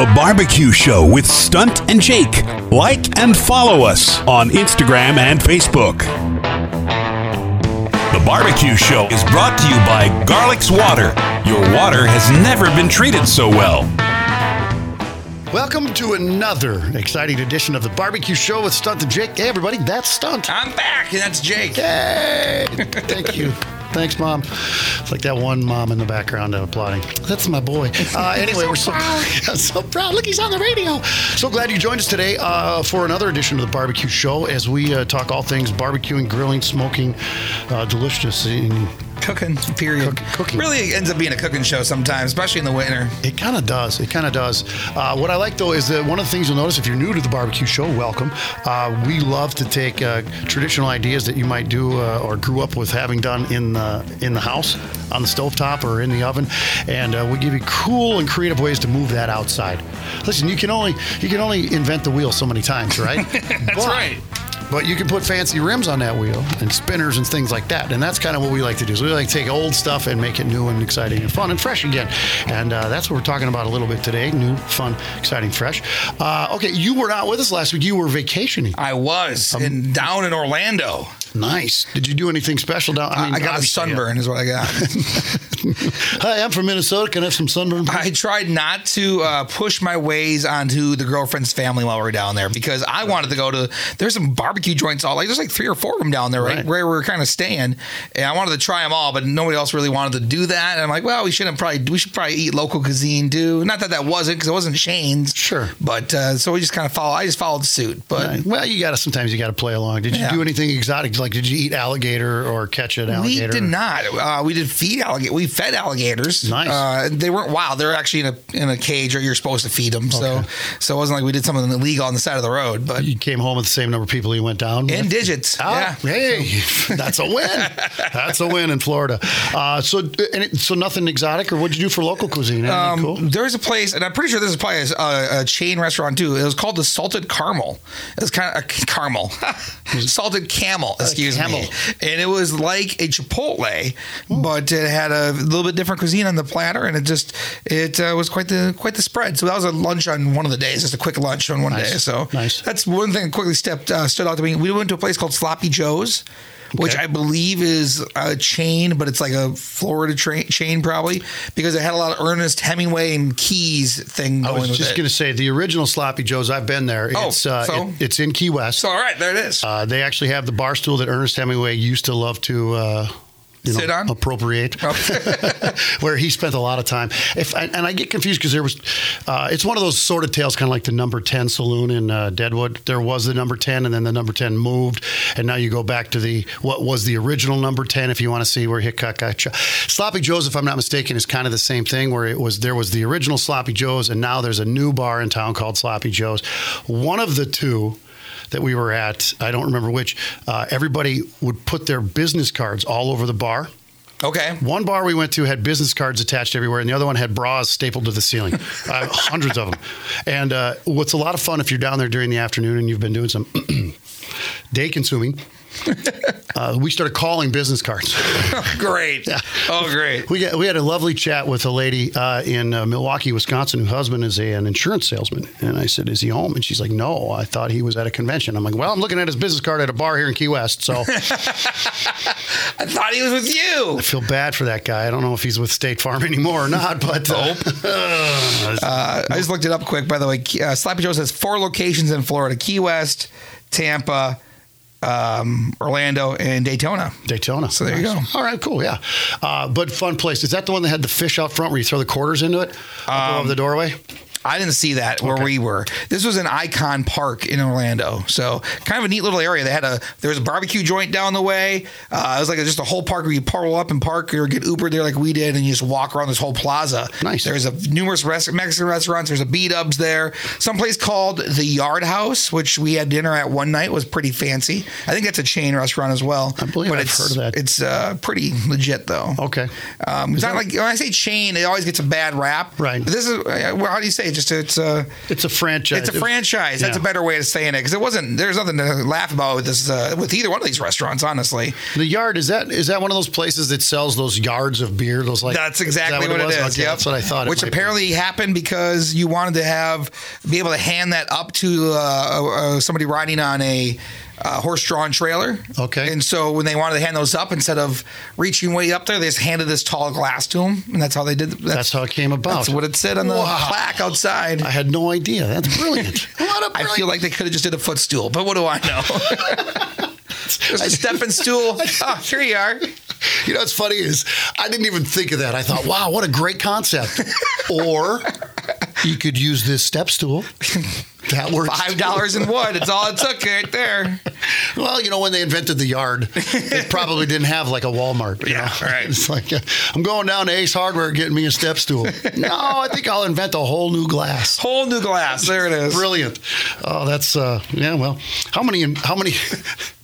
The Barbecue Show with Stunt and Jake. Like and follow us on Instagram and Facebook. The Barbecue Show is brought to you by Garlic's Water. Your water has never been treated so well. Welcome to another exciting edition of the Barbecue Show with Stunt and Jake. Hey, everybody, that's Stunt. I'm back, and that's Jake. Yay! Thank you. Thanks, Mom. It's like that one mom in the background applauding. That's my boy. Uh, anyway, we're so. I'm so proud. Look, he's on the radio. So glad you joined us today uh, for another edition of the Barbecue Show as we uh, talk all things barbecuing, grilling, smoking, uh, delicious. And Cooking, period. Cook- cooking. Really ends up being a cooking show sometimes, especially in the winter. It kind of does. It kind of does. Uh, what I like though is that one of the things you'll notice if you're new to the barbecue show, welcome. Uh, we love to take uh, traditional ideas that you might do uh, or grew up with having done in the in the house, on the stovetop or in the oven, and uh, we give you cool and creative ways to move that outside. Listen, you can only you can only invent the wheel so many times, right? That's right. But you can put fancy rims on that wheel and spinners and things like that. And that's kind of what we like to do. So we like to take old stuff and make it new and exciting and fun and fresh again. And uh, that's what we're talking about a little bit today new, fun, exciting, fresh. Uh, okay, you were not with us last week. You were vacationing. I was Um, in, down in Orlando. Nice. Did you do anything special down? I, got a sunburn, is what I got. Hi, I'm from Minnesota. Can I have some sunburn? I tried not to uh, push my ways onto the girlfriend's family while we were down there because I wanted to go to. There's some barbecue joints all like there's like three or four of them down there, right, Right. where we are kind of staying, and I wanted to try them all, but nobody else really wanted to do that. And I'm like, well, we shouldn't probably we should probably eat local cuisine too. Not that that wasn't because it wasn't Shane's, Sure. but uh, so we just kind of follow. I just followed suit, but. Right. Well, you got to sometimes you got to play along. Did you Yeah. do anything exotic? Like, did you eat alligator or catch an alligator? We did not. Uh, we did feed alligator. We fed alligators. Nice. Uh, they weren't wild. They're actually in a in a cage, or you're supposed to feed them. So Okay. so it wasn't like we did something illegal on the side of the road. But You came home with the same number of people you went down. with? in digits. Ah, yeah. Hey, that's a win. that's a win in Florida. Uh, so, and it, so nothing exotic, or what'd you do for local cuisine? Um, cool? There's a place, and I'm pretty sure this is probably a, a, a chain restaurant too. It was called the Salted Caramel. It was kind of a caramel, salted camel. Excuse camel. me. And it was like a Chipotle, but it had a little bit different cuisine on the platter, and it just it uh, was quite the quite the spread. So that was a lunch on one of the days, just a quick lunch on one Nice. day. So Nice. that's one thing that quickly stepped uh, stood out to me. We went to a place called Sloppy Joe's. Which I believe is a chain, but it's like a Florida tra- chain probably because it had a lot of Ernest Hemingway and Keys thing I going was just going to say the original Sloppy Joe's. I've been there. Oh, it's uh, so? it- it's in Key West. so all right, there it is. Uh, they actually have the bar stool that Ernest Hemingway used to love to. Uh, you know, Sit on? appropriate, where he spent a lot of time. If and I get confused because there was, uh, it's one of those sort of tales, kind of like the number ten saloon in uh, Deadwood. There was the number ten, and then the number ten moved, and now you go back to the what was the original number ten. If you want to see where Hickok got shot. Sloppy Joe's, if I'm not mistaken, is kind of the same thing. Where it was there was the original Sloppy Joe's, and now there's a new bar in town called Sloppy Joe's. One of the two that we were at, I don't remember which, uh, everybody would put their business cards all over the bar. okay. One bar we went to had business cards attached everywhere, and the other one had bras stapled to the ceiling. uh, hundreds of them. And uh, what's a lot of fun if you're down there during the afternoon and you've been doing some day consuming, uh, we started calling business cards. Great. Oh, great. We, got, we had a lovely chat with a lady uh, in uh, Milwaukee, Wisconsin, whose husband is a, an insurance salesman. And I said, Is he home? And she's like, No, I thought he was at a convention. I'm like, Well, I'm looking at his business card at a bar here in Key West. So I thought he was with you. I feel bad for that guy. I don't know if he's with State Farm anymore or not, but uh, Uh, I just looked it up quick, by the way. Uh, Sloppy Joe's has four locations in Florida Key West, Tampa, um, Orlando, and Daytona. Daytona. So there you go. All right, cool. Yeah. Uh, but fun place. Is that the one that had the fish out front where you throw the quarters into it above the doorway? I didn't see that where Okay. we were. This was an Icon Park in Orlando, so kind of a neat little area. They had a there was a barbecue joint down the way. Uh, it was like a, just a whole park where you pull up and park or get Uber there like we did, and you just walk around this whole plaza. Nice. There's a numerous rest, Mexican restaurants. There's a B Dubs there. Some place called the Yard House, which we had dinner at one night, was pretty fancy. I think that's a chain restaurant as well. I believe I've it's, heard of that. It's uh, pretty legit though. Okay. Um, it's not like when I say chain, it always gets a bad rap. Right. But this is uh, well, how do you say It just it's a It's a franchise. it's a franchise. That's Yeah. a better way of saying it because it wasn't. There's nothing to laugh about with this uh, with either one of these restaurants. Honestly, The yard is that is that one of those places that sells those yards of beer? Those like that's is that exactly what, it was? is. Okay, yep. That's what I thought. it Which might be. apparently happened because you wanted to have be able to hand that up to uh, uh, somebody riding on a. Uh, horse-drawn trailer. Okay. And so when they wanted to hand those up, instead of reaching way up there, they just handed this tall glass to them, and that's how they did. That's, That's how it came about. That's what it said on the Wow. plaque outside. I had no idea. That's brilliant. what a I brilliant. I feel like they could have just did a footstool, but what do I know? Just a stepping stool. Oh, here you are. You know what's funny is I didn't even think of that. I thought, wow, what a great concept. or you could use this step stool. That works. Five dollars in wood. It's all it took right there. Well, you know, when they invented the yard, it probably didn't have like a Walmart. you Yeah, know? right. It's like, uh, I'm going down to Ace Hardware getting me a step stool. no, I think I'll invent a whole new glass. Whole new glass. There it is. Brilliant. Oh, that's uh, yeah. Well, how many how many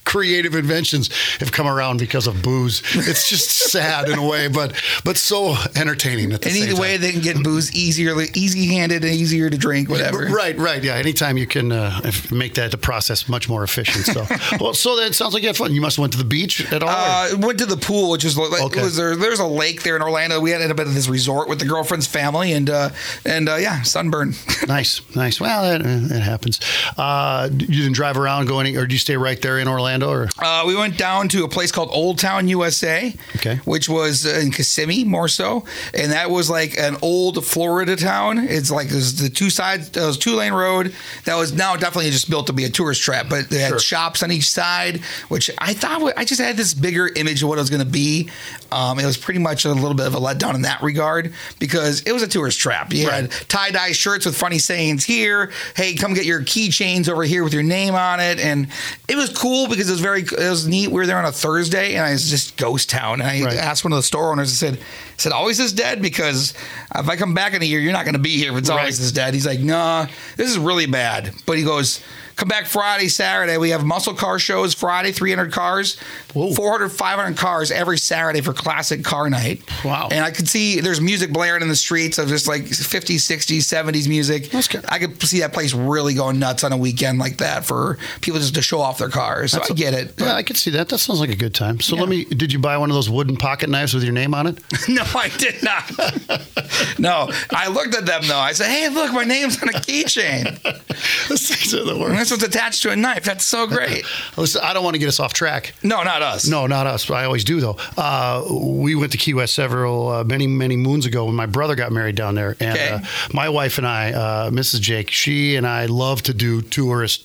creative inventions have come around because of booze? It's just sad in a way, but but so entertaining at the And same way, time. they can get booze easier, easy handed, and easier to drink. Whatever. Right, right, yeah. Anytime you can uh, make that the process much more efficient. So, well, so that sounds like you had fun. You must have went to the beach at all. Uh, went to the pool, which is like Okay. was there. There's a lake there in Orlando. We ended up at this resort with the girlfriend's family, and uh, and uh, yeah, sunburn. nice, nice. Well, it, it happens. Uh, you didn't drive around, go any, or did you stay right there in Orlando? Or Uh, we went down to a place called Old Town USA, Okay. which was uh, in Kissimmee more so, and that was like an old Florida town. It's like it was the two sides, it was two lane road that was now definitely just built to be a tourist trap, but they had Sure. shops on each side, which I thought I just had this bigger image of what it was going to be. Um, it was pretty much a little bit of a letdown in that regard because it was a tourist trap. You had tie dye shirts with funny sayings here. Hey, come get your keychains over here with your name on it, and it was cool because it was very it was neat. We were there on a Thursday, and I was just ghost town. And I Right. asked one of the store owners. I said, said, always this dead because if I come back in a year, you're not going to be here. If it's always Right. this dead. He's like, nah, this is really bad. But he goes. Come back Friday, Saturday. We have muscle car shows Friday, 300 cars, Whoa. 400, 500 cars every Saturday for classic car night. Wow. And I could see there's music blaring in the streets of just like 50s, 60s, 70s music. That's good. I could see that place really going nuts on a weekend like that for people just to show off their cars. So I get it. yeah, I could see that. That sounds like a good time. So let me. Did you buy one of those wooden pocket knives with your name on it? No, I did not. no, I looked at them though. I said, "Hey, look, my name's on a keychain. Those things are the And this one's attached to a knife. That's so great." Listen, I don't want to get us off track. No, not us. No, not us. I always do though. Uh, we went to Key West several uh, many many moons ago when my brother got married down there, and Okay. uh, my wife and I, uh, Mrs. Jake, she and I love to do tourist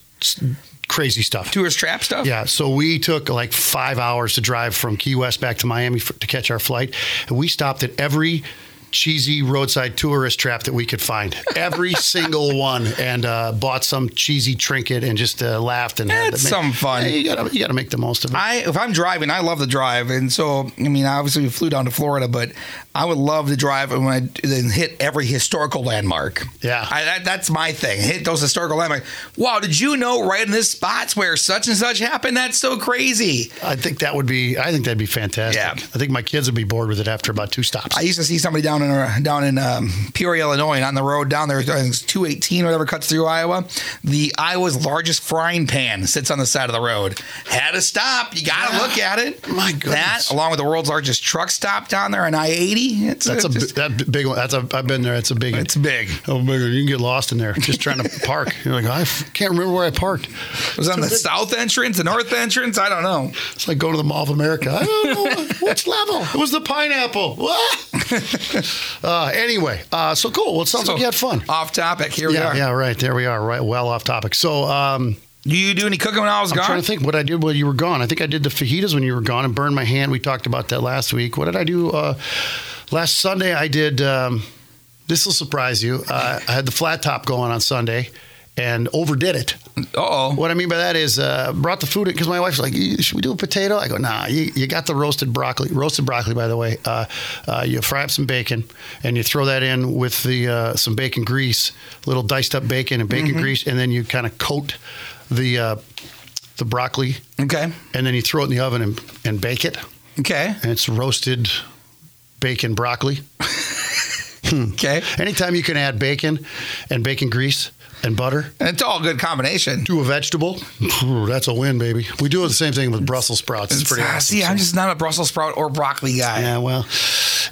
crazy stuff. Tourist trap stuff. Yeah, so we took like five hours to drive from Key West back to Miami for, to catch our flight, and we stopped at every cheesy roadside tourist trap that we could find, every single one, and uh, bought some cheesy trinket and just uh, laughed and had It's some fun. Yeah, you gotta you gotta make the most of it. I if I'm driving, I love to drive, and so I mean, obviously we flew down to Florida, but I would love to drive and when I then hit every historical landmark. Yeah. I, that, that's my thing. Hit those historical landmarks. Wow, did you know right in this spot's where such and such happened? That's so crazy. I think that would be. I think that'd be fantastic. Yeah. I think my kids would be bored with it after about two stops. I used to see somebody down in uh, down in um, Peoria, Illinois, and on the road down there, I think it's 218, whatever cuts through Iowa. The Iowa's largest frying pan sits on the side of the road. Had to stop. You got to look at it. My goodness. That, along with the world's largest truck stop down there on I 80. That's a just- that big one. That's a. I've been there. It's a big. It's big. Oh, bigger. You can get lost in there just trying to park. You're like, I f- can't remember where I parked. It was on the south entrance, the north entrance. I don't know. It's like going to the Mall of America. I don't know which level. It was the pineapple. What? uh, anyway, uh, so cool. Well, it sounds like you had fun. Off topic. Here we Yeah, are. yeah, right. There we are. Right, well off topic. So, um, Do you do any cooking when I was gone? I'm trying to think what I did while you were gone. I think I did the fajitas when you were gone and burned my hand. We talked about that last week. What did I do uh, last Sunday? I did. Um, this will surprise you. Uh, I had the flat top going on Sunday and overdid it. Oh. What I mean by that is uh, brought the food in because my wife's like, should we do a potato? I go, nah, you, you got the roasted broccoli. Roasted broccoli, by the way. Uh, uh, you fry up some bacon and you throw that in with the uh, some bacon grease, little diced up bacon and bacon grease, and then you kind of coat the uh, the broccoli Okay. and then you throw it in the oven and, and bake it. Okay. And it's roasted bacon broccoli. okay. Anytime you can add bacon and bacon grease and butter And it's all a good combination. to a vegetable, that's a win, baby. We do the same thing with Brussels sprouts. It's pretty Ah, awesome. See, I'm just not a Brussels sprout or broccoli guy. Yeah, well,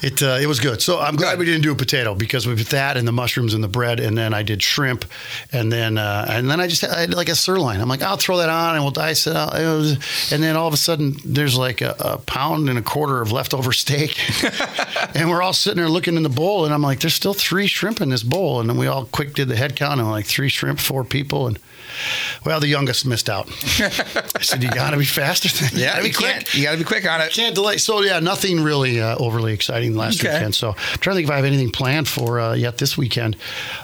it uh, it was good. So I'm glad Good. we didn't do a potato because with that and the mushrooms and the bread, and then I did shrimp, and then uh, and then I just had like a sirloin. I'm like, I'll throw that on and we'll dice it out. It was, and then all of a sudden, there's like a, a pound and a quarter of leftover steak, and we're all sitting there looking in the bowl, and I'm like, there's still three shrimp in this bowl, and then we all quick did the head count, and I'm like three shrimp, four people, and. Well, the youngest missed out. I said, "You got to be faster than Yeah, gotta you can't. You got to be quick on it. can't delay. So yeah, nothing really uh, overly exciting last Okay. weekend. So I'm trying to think if I have anything planned for uh, yet this weekend,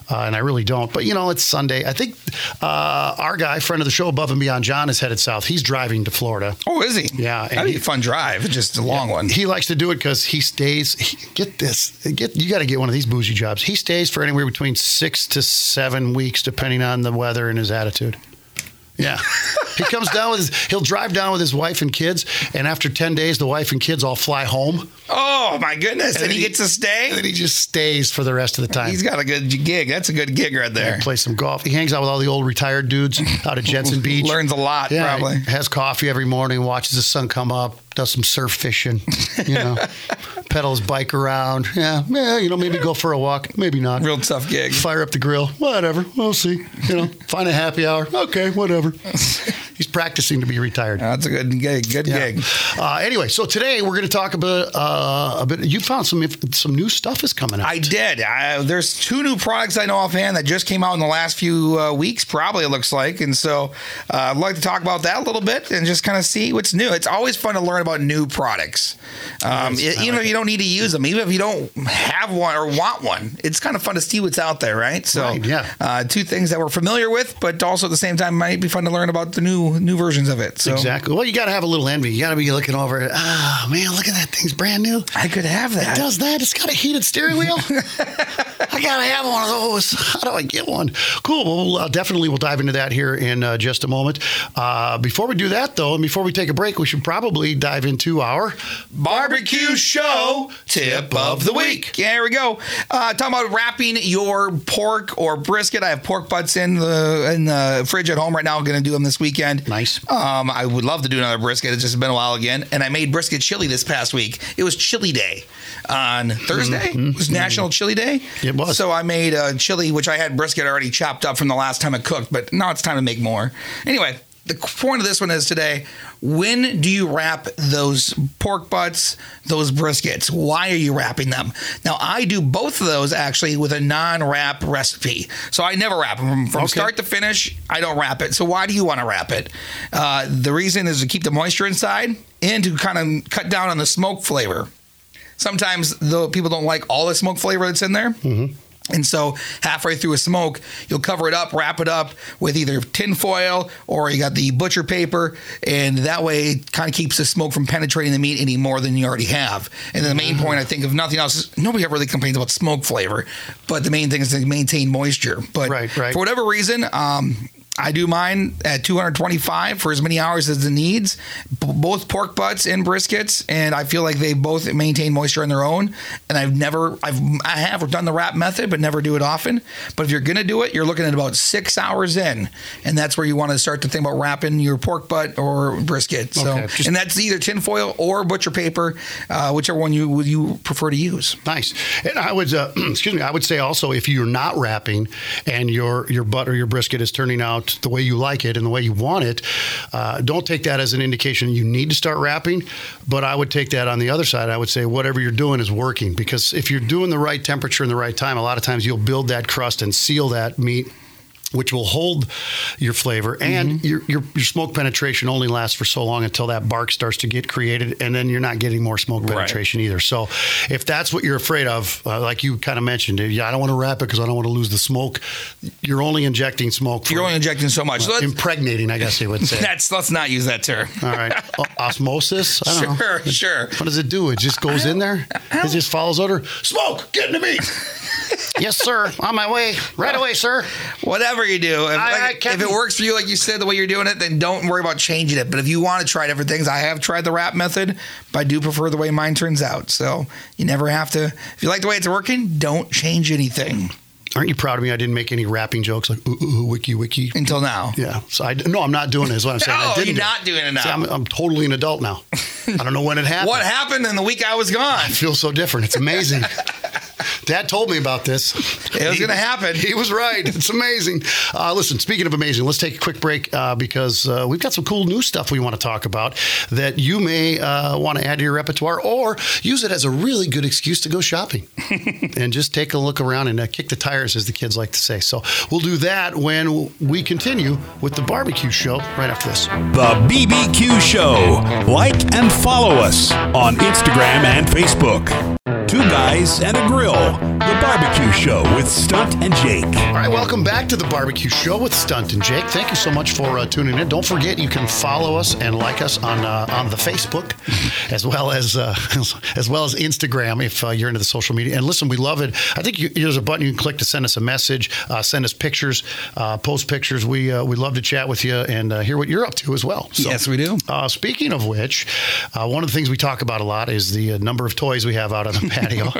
uh, and I really don't. But you know, it's Sunday. I think uh, our guy, friend of the show, above and beyond, John, is headed south. He's driving to Florida. Oh, is he? Yeah, that'd be a fun drive. Just a long one. He likes to do it because he stays. He, get this, get you got to get one of these bougie jobs. He stays for anywhere between six to seven weeks, depending on the weather and his attitude. Yeah, he comes down with his. He'll drive down with his wife and kids, and after ten days, the wife and kids all fly home. Oh my goodness! And, he, he- gets to stay. And then he just stays for the rest of the time. He's got a good gig. That's a good gig right there. Play some golf. He hangs out with all the old retired dudes out at Jensen Beach. Learns a lot, Yeah, probably. Has coffee every morning, watches the sun come up, does some surf fishing, you know, pedals bike around. Yeah, yeah, you know, maybe go for a walk, maybe not. Real tough gig. Fire up the grill, whatever. We'll see. You know, find a happy hour. Okay, whatever. He's practicing to be retired. That's a good gig. Good Yeah. gig. Uh, anyway, so today we're going to talk about uh, a bit. You found some some new stuff is coming out. I did. I, there's two new products I know offhand that just came out in the last few uh, weeks, probably it looks like. And so uh, I'd like to talk about that a little bit and just kind of see what's new. It's always fun to learn about new products. Um, Nice. even like if you don't need to use them, even if you don't have one or want one, it's kind of fun to see what's out there, right? So, Right, yeah. uh, two things that we're familiar with, but also at the same time might be fun to learn about the new new versions of it. So Exactly. Well, you got to have a little envy. You got to be looking over it. Ah, man, look at that thing's brand new. I could have that. It does that. It's got a heated steering wheel. I got to have one of those. How do I get one? Cool. Well, we'll, uh, definitely we'll dive into that here in uh, just a moment. Uh, before we do that, though, and before we take a break, we should probably dive into our barbecue show tip of the week. Yeah, here we go. Uh, talking about wrapping your pork or brisket. I have pork butts in the in the fridge at home right now. I'm going to do them this weekend. Nice. Um, I would love to do another brisket. It's just been a while again. And I made brisket chili this past week. It was Chili Day on Thursday. It was National Chili Day. Mm-hmm. It was. So I made a chili, which I had brisket already chopped up from the last time it cooked, but now it's time to make more. Anyway, the point of this one is today when do you wrap those pork butts, those briskets? Why are you wrapping them? Now, I do both of those actually with a non wrap recipe. So I never wrap them from, from Okay. start to finish. I don't wrap it. So why do you want to wrap it? Uh, the reason is to keep the moisture inside and to kind of cut down on the smoke flavor. Sometimes the people don't like all the smoke flavor that's in there. And so halfway through a smoke, you'll cover it up, wrap it up with either tin foil or you got the butcher paper, and that way it kind of keeps the smoke from penetrating the meat any more than you already have. And the main point, I think, of nothing else, is nobody ever really complains about smoke flavor, but the main thing is to maintain moisture. But Right, right. for whatever reason, um, I do mine at 225 for as many hours as it needs, b- both pork butts and briskets, and I feel like they both maintain moisture on their own. And I've never, I've, I have done the wrap method, but never do it often. But if you're gonna do it, you're looking at about six hours in, and that's where you want to start to think about wrapping your pork butt or brisket. So, Okay, just- and that's either tinfoil or butcher paper, uh, whichever one you you prefer to use. Nice. And I would, uh, excuse me, I would say also if you're not wrapping and your your butt or your brisket is turning out the way you like it and the way you want it, uh, don't take that as an indication you need to start wrapping. But I would take that on the other side. I would say whatever you're doing is working because if you're doing the right temperature and the right time, a lot of times you'll build that crust and seal that meat. Which will hold your flavor and your, your your smoke penetration only lasts for so long until that bark starts to get created, and then you're not getting more smoke Right. penetration either. So, if that's what you're afraid of, uh, like you kind of mentioned, yeah, I don't want to wrap it because I don't want to lose the smoke. You're only injecting smoke. You're only injecting so much. So impregnating, I guess they would say. that's let's not use that term. All right, O- osmosis. I don't know. Sure, sure. What does it do? It just goes in there. It just follows odor. Smoke, get into me. Yes, sir. On my way. Right away, sir. Whatever you do, if, I- like, I if it works for you, like you said, the way you're doing it, then don't worry about changing it. But if you want to try different things, I have tried the wrap method, but I do prefer the way mine turns out. So you never have to. If you like the way it's working, don't change anything Aren't you proud of me? I didn't make any rapping jokes like ooh, ooh, wiki wiki. until now. Yeah. So I no, I'm not doing it. Is what I'm saying. I Oh, didn't you're do not doing it now. See, I'm, I'm totally an adult now. I don't know when it happened. What happened in the week I was gone? I feel so different. It's amazing. Dad told me about this. It was gonna happen. He was right. It's amazing. Uh, listen, speaking of amazing, let's take a quick break uh, because uh, we've got some cool new stuff we want to talk about that you may uh, want to add to your repertoire or use it as a really good excuse to go shopping and just take a look around and uh, kick the tires, as the kids like to say. So we'll do that when we continue with the barbecue show right after this. The BBQ Show. Like and follow us on Instagram and Facebook. Two guys and a grill. The barbecue show with Stunt and Jake. All right, welcome back to the barbecue show with Stunt and Jake. Thank you so much for uh, tuning in. Don't forget you can follow us and like us on uh, on the Facebook, as well as uh, as well as Instagram if uh, you're into the social media. And listen, we love it. I think you, there's a button you can click to send us a message, uh, send us pictures, uh, post pictures. We uh, we love to chat with you and uh, hear what you're up to as well. So, Yes, we do. uh, speaking of which, uh, one of the things we talk about a lot is the uh, number of toys we have out on the patio. I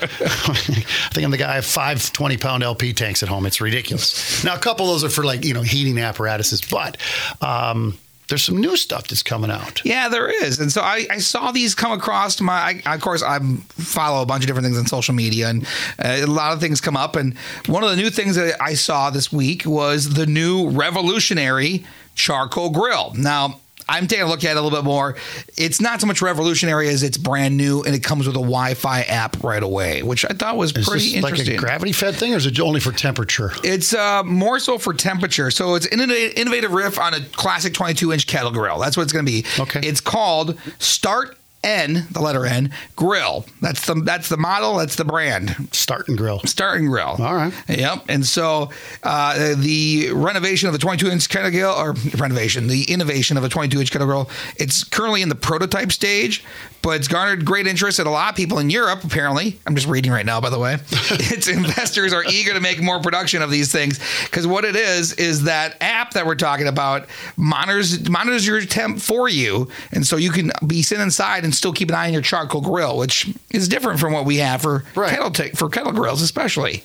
think I'm the guy. I have five 20 pound LP tanks at home. It's ridiculous. Now, a couple of those are for like, you know, heating apparatuses, but um, there's some new stuff that's coming out. Yeah, there is, and so I, I saw these come across my. I, of course, I follow a bunch of different things on social media, and uh, a lot of things come up. And one of the new things that I saw this week was the new revolutionary charcoal grill. Now. I'm taking a look at it a little bit more. It's not so much revolutionary as it's brand new and it comes with a Wi-Fi app right away, which I thought was Is pretty this like interesting. a gravity fed thing or is it only for temperature? It's uh, more so for temperature. So it's an innovative riff on a classic 22 inch kettle grill. That's what it's going to be. Okay. It's called Start N, the letter N, Grill. That's the that's the model. That's the brand. Start and grill. Start and Grill. All right. Yep. And so uh, the renovation of the 22 inch kettle grill, or renovation, the innovation of a 22 inch kettle grill, it's currently in the prototype stage, but it's garnered great interest at a lot of people in Europe, apparently. I'm just reading right now, by the way. its investors are eager to make more production of these things because what it is is that app that we're talking about monitors monitors your temp for you. And so you can be sitting inside and still keep an eye on your charcoal grill, which is different from what we have for Right. kettle ta- for kettle grills, especially.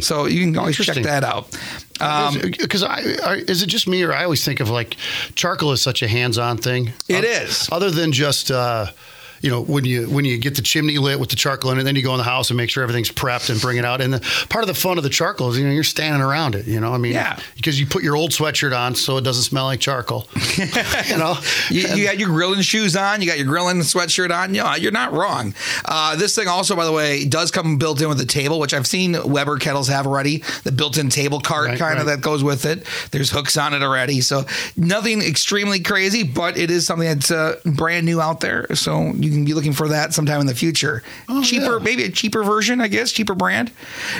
So you can always check that out. Um, Because I, I, is it just me or I always think of like charcoal is such a hands-on thing. It is is. Other than just uh, you know when you when you get the chimney lit with the charcoal in it, then you go in the house and make sure everything's prepped and bring it out. And the, part of the fun of the charcoal is you know you're standing around it. You know, I mean, Yeah. because you put your old sweatshirt on so it doesn't smell like charcoal. you know, You, you got your grilling shoes on. You got your grilling sweatshirt on. You know, you're not wrong. Uh, this thing also, by the way, does come built in with the table, which I've seen Weber kettles have already. The built-in table cart Right, kind of right. that goes with it. There's hooks on it already, so nothing extremely crazy, but it is something that's uh, brand new out there. So you can be looking for that sometime in the future. Oh, cheaper, yeah. maybe a cheaper version, I guess, cheaper brand.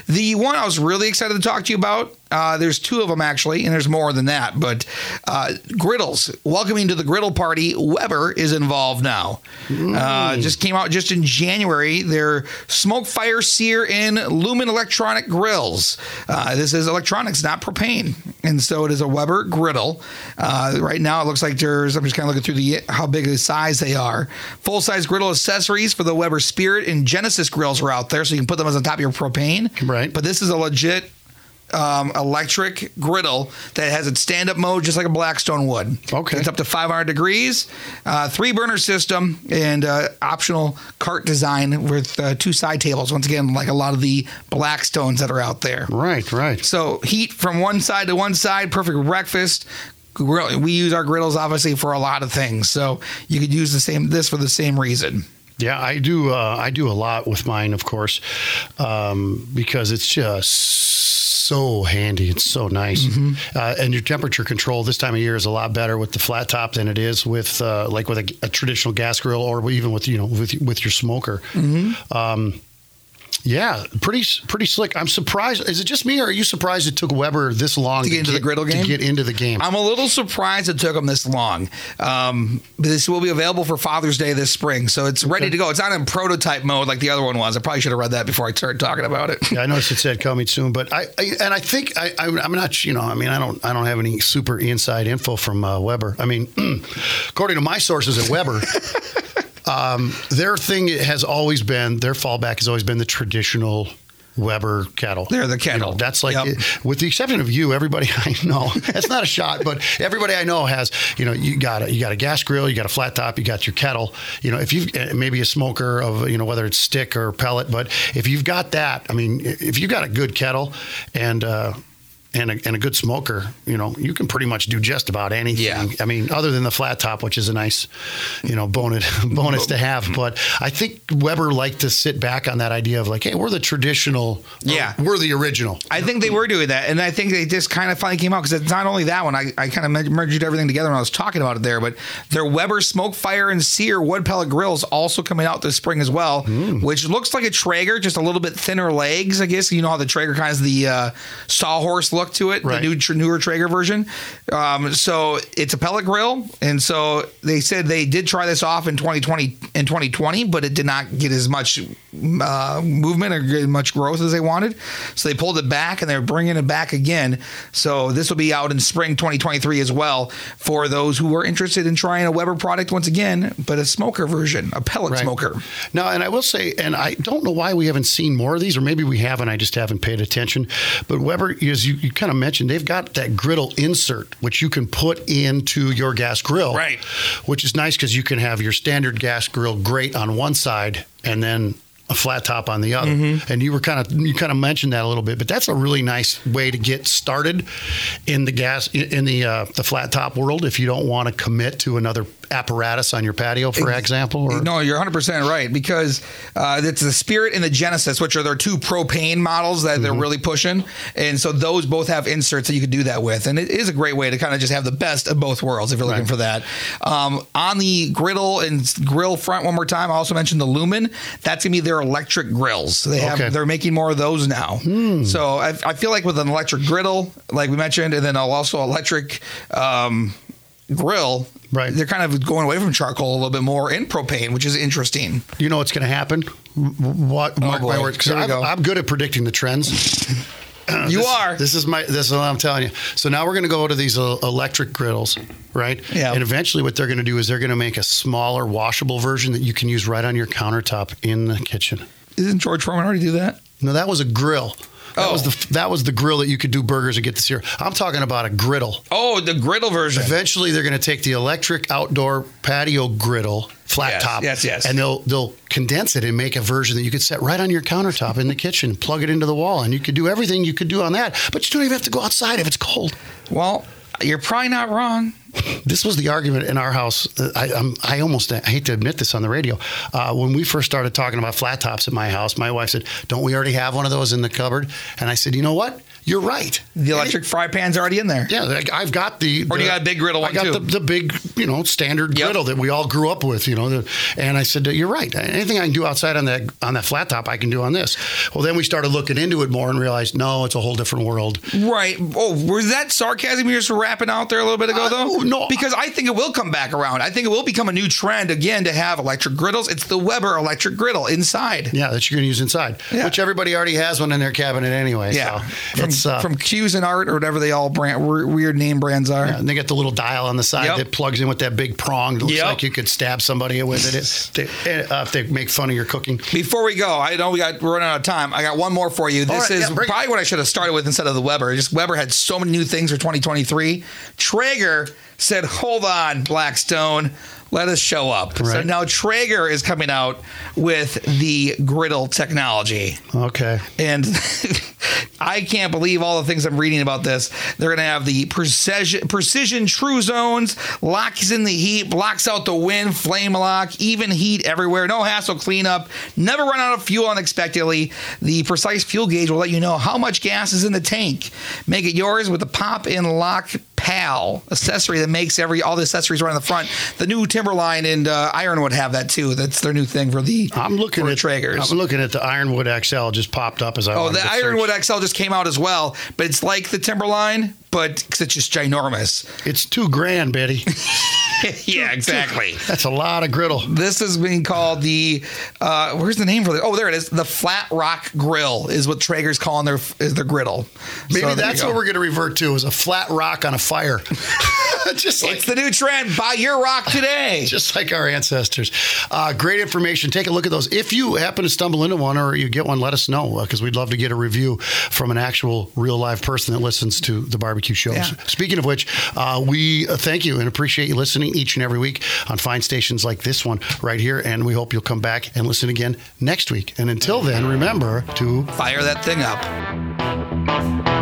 The one I was really excited to talk to you about. Uh, there's two of them actually, and there's more than that. But uh, griddles, welcoming to the griddle party, Weber is involved now. Uh, just came out just in January. Their smoke fire sear in Lumin electronic grills. Uh, this is electronics, not propane, and so it is a Weber griddle. Uh, right now, it looks like there's. I'm just kind of looking through the how big the size they are. Full size griddle accessories for the Weber Spirit and Genesis grills are out there, so you can put them as on top of your propane. Right. But this is a legit um, electric griddle that has its stand-up mode just like a Blackstone would. Okay. It's up to 500 degrees, uh, three burner system, and uh, optional cart design with uh, two side tables. Once again, like a lot of the Blackstones that are out there. right, right. So heat from one side to one side, perfect breakfast. We use our griddles obviously for a lot of things, so you could use the same this for the same reason. Yeah, I do. Uh, I do a lot with mine, of course, um, because it's just so handy. It's so nice, uh, and your temperature control this time of year is a lot better with the flat top than it is with uh, like with a, a traditional gas grill or even with you know with with your smoker. Um, Yeah, pretty pretty slick. I'm surprised. Is it just me, or are you surprised it took Weber this long To get into the griddle game? To get into the game. I'm a little surprised it took them this long. Um, this will be available for Father's Day this spring, so it's ready to go. It's not in prototype mode like the other one was. I probably should have read that before I started talking about it. Yeah, I noticed it said coming soon, but I, I and I think I, I'm not you know I mean I don't I don't have any super inside info from uh, Weber. I mean, according to my sources at Weber. Um, their thing has always been their fallback has always been the traditional Weber kettle. They're the You kettle. know, that's like, Yep. with the exception of you, everybody I know. That's not a shot, but everybody I know has. You know, you got a you got a gas grill, you got a flat top, you got your kettle. You know, if you maybe a smoker of you know whether it's stick or pellet, but if you've got that, I mean, if you've got a good kettle and. Uh, and a, and a good smoker, you know, you can pretty much do just about anything. Yeah. I mean, other than the flat top, which is a nice, you know, bonus bonus to have. But I think Weber liked to sit back on that idea of like, hey, we're the traditional. Yeah. we're the original. I think they were doing that, and I think they just kind of finally came out because it's not only that one. I, I kind of merged everything together when I was talking about it there, but their Weber Smoke Fire and Sear wood pellet grills also coming out this spring as well, which looks like a Traeger, just a little bit thinner legs. I guess you know how the Traeger kind of has the uh, sawhorse look to it, Right. the new tr- newer Traeger version. Um, so it's a pellet grill, and so they said they did try this off in 2020 in 2020, but it did not get as much uh, movement or get as much growth as they wanted. So they pulled it back, and they're bringing it back again. So this will be out in spring 2023 as well for those who are interested in trying a Weber product once again, but a smoker version, a pellet Right. smoker. No, and I will say, and I don't know why we haven't seen more of these, or maybe we haven't. I just haven't paid attention. But Weber, as you, you kind of mentioned, they've got that griddle insert, which you can put into your gas grill, Right. Which is nice because you can have your standard gas grill grate on one side, and then a flat top on the other. Mm-hmm. And you were kind of you kind of mentioned that a little bit, but that's a really nice way to get started in the gas in in the uh, the flat top world. If you don't want to commit to another apparatus on your patio, for example, or No, you're 100% right because uh, it's the Spirit and the Genesis, which are their two propane models that Mm-hmm. they're really pushing. And so those both have inserts that you could do that with. And it is a great way to kind of just have the best of both worlds if you're looking Right. for that. Um, on the griddle and grill front, one more time, I also mentioned the Lumin. That's going to be their electric grills. They have, Okay. Hmm. They're making more of those now. So I, I feel like with an electric griddle, like we mentioned, and then I'll also electric. Um, grill Right. they're kind of going away from charcoal a little bit more in propane which is interesting You know what's going to happen? What? Mark my Oh, words. I'm, go. I'm good at predicting the trends. you This- are This is my. This is what I'm telling you. So now we're going to go to these uh, electric griddles, right? Yeah. And eventually, what they're going to do is they're going to make a smaller, washable version that you can use right on your countertop in the kitchen. Isn't George Foreman already do that? No, that was a grill. That Oh. was the that was the grill that you could do burgers and get the sear. I'm talking about a griddle. Oh, the griddle version. Eventually, they're going to take the electric outdoor patio griddle, flat Yes, top, yes, yes. and they'll they'll condense it and make a version that you could set right on your countertop in the kitchen, plug it into the wall, and you could do everything you could do on that. But you don't even have to go outside if it's cold. Well, you're probably not wrong. This was the argument in our house. I, I'm, I almost I hate to admit this on the radio. Uh, when we first started talking about flat tops at my house, my wife said, "Don't we already have one of those in the cupboard?" And I said, "You know what? You're right. The electric fry pan's already in there. Yeah, I've got the. Or the- you got a big griddle I got too. The, the big, you know, standard Yep. griddle that we all grew up with. You know, the, and I said, "You're right. Anything I can do outside on that on that flat top, I can do on this." Well, then we started looking into it more and realized, no, it's a whole different world. Right. Oh, was that sarcasm you were just rapping out there a little bit ago, Uh, though? no. Because I think it will come back around. I think it will become a new trend again to have electric griddles. It's the Weber electric griddle inside. Yeah, that you're going to use inside, Yeah. which everybody already has one in their cabinet anyway. Yeah. so From, it's uh, from Cuisinart or whatever they all brand weird name brands are. Yeah, and they got the little dial on the side Yep. that plugs in with that big prong. It looks Yep. like you could stab somebody with it if they, uh, if they make fun of your cooking. Before we go, I know we got we're running out of time. I got one more for you. This right, is yeah, bring it. probably what I should have started with instead of the Weber. Just Weber had so many new things for 2023. Traeger said, "Hold on, Blackstone." Let us show up. So now Traeger is coming out with the griddle technology. Okay. And I can't believe all the things I'm reading about this. They're going to have the precision, precision true zones, locks in the heat, blocks out the wind, flame lock, even heat everywhere, no hassle cleanup, never run out of fuel unexpectedly. The precise fuel gauge will let you know how much gas is in the tank. Make it yours with the pop in lock PAL accessory that makes every all the accessories right on the front. The new Timberline and uh, Ironwood have that too. That's their new thing for the I'm looking at Traegers. I'm looking at the Ironwood XL just popped up as I. Oh, the to search. Ironwood XL just came out as well, but it's like the Timberline, but 'cause it's just ginormous. It's two grand, Betty. yeah, exactly. That's a lot of griddle. This is being called the uh, where's the name for it? Oh, there it is. The Flat Rock Grill is what Traeger's calling their is their griddle. Maybe So that's go. what we're going to revert to is a flat rock on a fire. just like It's the new trend. Buy your rock today. just like our ancestors. Uh, great information. Take a look at those. If you happen to stumble into one or you get one, let us know because we'd love to get a review from an actual real live person that listens to the barbecue shows. Yeah. Speaking of which, uh, we uh, thank you and appreciate you listening each and every week on fine stations like this one right here. And we hope you'll come back and listen again next week. And until then, remember to Fire that thing up.